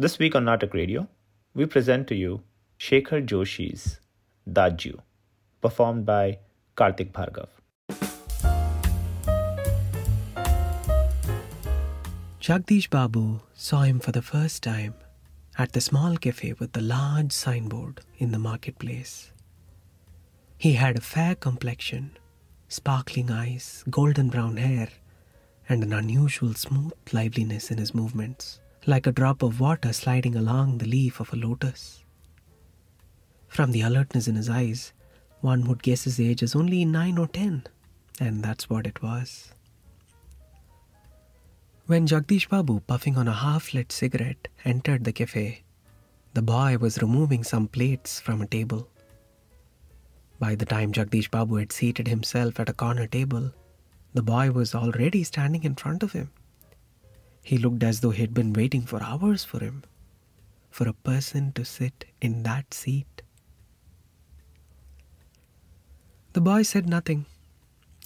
This week on Natak Radio, we present to you Shekhar Joshi's Daju, performed by Kartik Bhargav. Jagdish Babu saw him for the first time at the small cafe with the large signboard in the marketplace. He had a fair complexion, sparkling eyes, golden brown hair, and an unusual smooth liveliness in his movements, like a drop of water sliding along the leaf of a lotus. From the alertness in his eyes, one would guess his age is only nine or ten, and that's what it was. When Jagdish Babu, puffing on a half lit cigarette, entered the cafe, the boy was removing some plates from a table. By the time Jagdish Babu had seated himself at a corner table, the boy was already standing in front of him. He looked as though he had been waiting for hours for him, for a person to sit in that seat. The boy said nothing.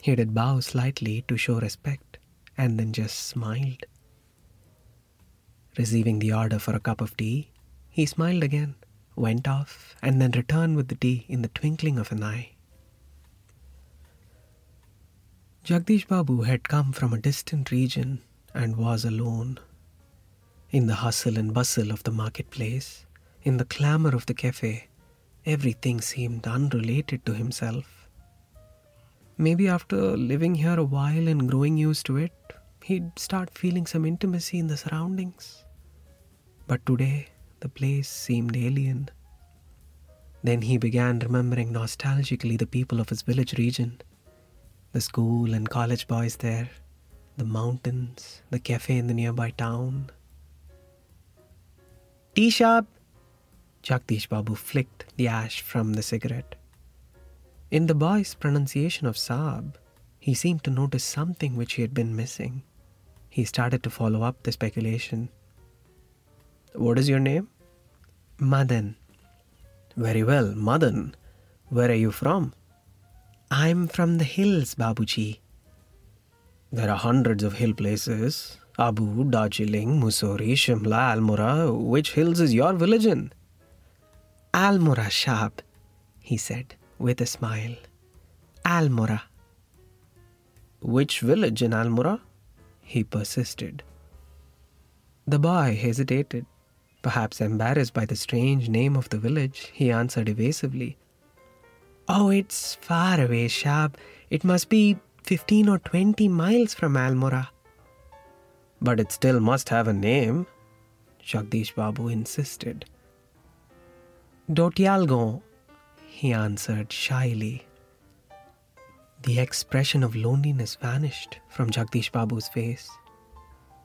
He did bow slightly to show respect and then just smiled. Receiving the order for a cup of tea, he smiled again, went off, and then returned with the tea in the twinkling of an eye. Jagdish Babu had come from a distant region and was alone. In the hustle and bustle of the marketplace, in the clamor of the cafe, everything seemed unrelated to himself. Maybe after living here a while and growing used to it, he'd start feeling some intimacy in the surroundings. But today, the place seemed alien. Then he began remembering nostalgically the people of his village region, the school and college boys there, the mountains, the cafe in the nearby town. Tea shop! Jagdish Babu flicked the ash from the cigarette. In the boy's pronunciation of Saab, he seemed to notice something which he had been missing. He started to follow up the speculation. What is your name? Madan. Very well, Madan. Where are you from? I'm from the hills, Babuji. There are hundreds of hill places. Abu, Darjeeling, Mussoorie, Shimla, Almora. Which hills is your village in? Almora, Shab, he said with a smile. Almora. Which village in Almora? He persisted. The boy hesitated. Perhaps embarrassed by the strange name of the village, he answered evasively. Oh, it's far away, Shab. It must be 15 or 20 miles from Almora. But it still must have a name, Jagdish Babu insisted. Dotyalgon, he answered shyly. The expression of loneliness vanished from Jagdish Babu's face.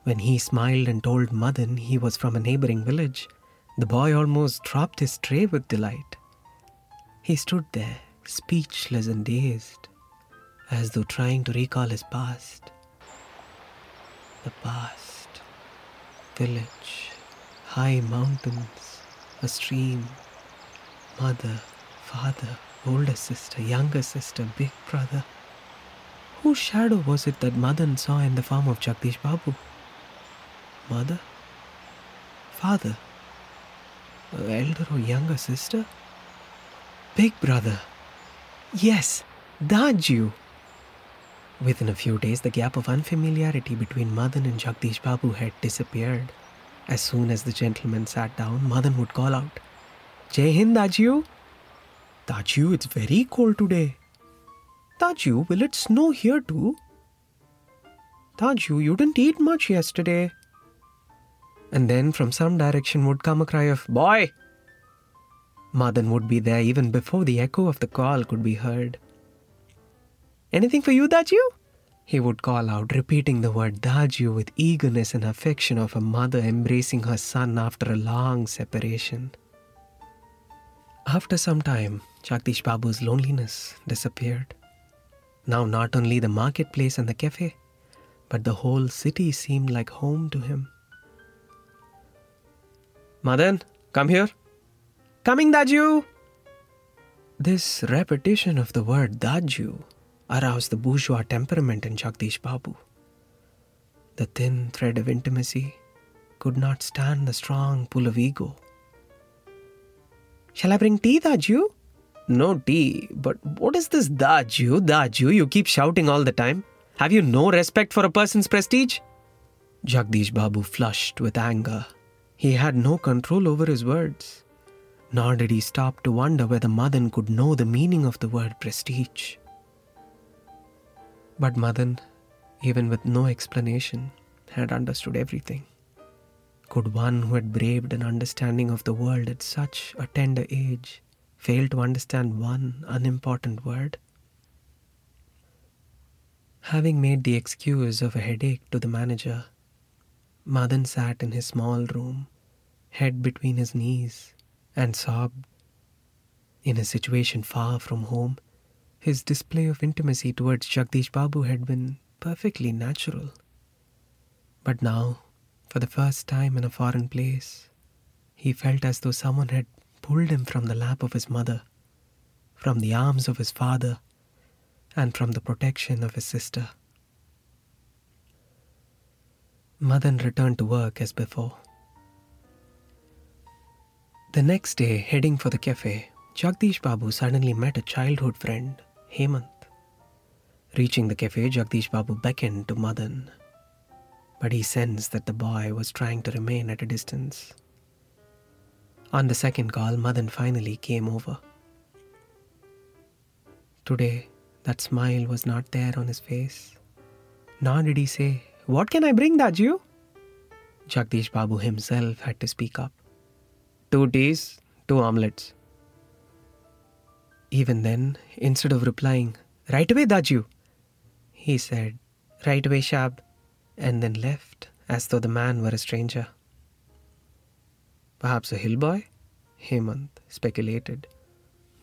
When he smiled and told Madan he was from a neighboring village, the boy almost dropped his tray with delight. He stood there, speechless and dazed, as though trying to recall his past. The past. Village, high mountains, a stream, mother, father, older sister, younger sister, big brother. Whose shadow was it that Madan saw in the form of Jagdish Babu? Mother? Father? Elder or younger sister? Big brother? Yes, Daju. Within a few days, the gap of unfamiliarity between Madan and Jagdish Babu had disappeared. As soon as the gentleman sat down, Madan would call out, Jai Hind, Daju! Daju, it's very cold today. Daju, will it snow here too? Daju, you didn't eat much yesterday. And then from some direction would come a cry of, Boy! Madan would be there even before the echo of the call could be heard. Anything for you, Daju? He would call out, repeating the word Daju with eagerness and affection of a mother embracing her son after a long separation. After some time, Jagdish Babu's loneliness disappeared. Now, not only the marketplace and the cafe, but the whole city seemed like home to him. Madan, come here. Coming, Daju! This repetition of the word Daju aroused the bourgeois temperament in Jagdish Babu. The thin thread of intimacy, could not stand the strong pull of ego. Shall I bring tea, Daju? No tea, but what is this Daju, Daju? You keep shouting all the time. Have you no respect for a person's prestige? Jagdish Babu flushed with anger. He had no control over his words. Nor did he stop to wonder whether Madan could know the meaning of the word prestige. But Madan, even with no explanation, had understood everything. Could one who had braved an understanding of the world at such a tender age fail to understand one unimportant word? Having made the excuse of a headache to the manager, Madan sat in his small room, head between his knees, and sobbed. In a situation far from home, his display of intimacy towards Jagdish Babu had been perfectly natural. But now, for the first time in a foreign place, he felt as though someone had pulled him from the lap of his mother, from the arms of his father, and from the protection of his sister. Madan returned to work as before. The next day, heading for the cafe, Jagdish Babu suddenly met a childhood friend, Hemant. Reaching the cafe, Jagdish Babu beckoned to Madan but he sensed that the boy was trying to remain at a distance. On the second call, Madan finally came over. Today, that smile was not there on his face. Nor did he say, What can I bring, Daju? Jagdish Babu himself had to speak up. Two teas, two omelets. Even then, instead of replying, Right away, Daju, he said, Right away, Shab and then left as though the man were a stranger. Perhaps a hill boy? Hemant speculated.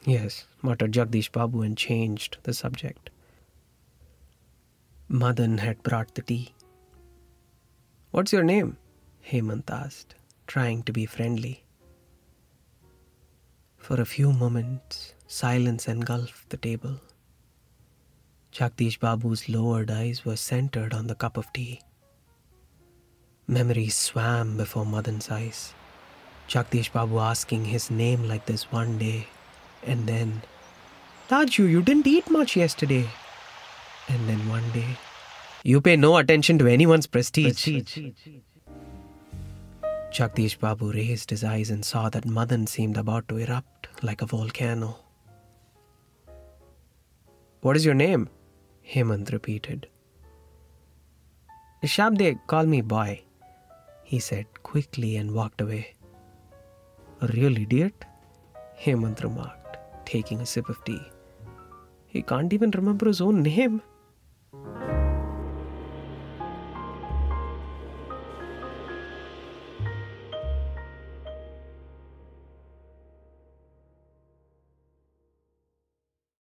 Yes, muttered Jagdish Babu and changed the subject. Madan had brought the tea. What's your name? Hemant asked, trying to be friendly. For a few moments, silence engulfed the table. Jagdish Babu's lowered eyes were centered on the cup of tea. Memories swam before Madan's eyes. Jagdish Babu asking his name like this one day, and then, Daju, you didn't eat much yesterday. And then one day, you pay no attention to anyone's prestige. Jagdish Babu raised his eyes and saw that Madan seemed about to erupt like a volcano. What is your name? Hemant repeated. Shabde, call me boy, he said quickly and walked away. A real idiot? Hemant remarked, taking a sip of tea. He can't even remember his own name.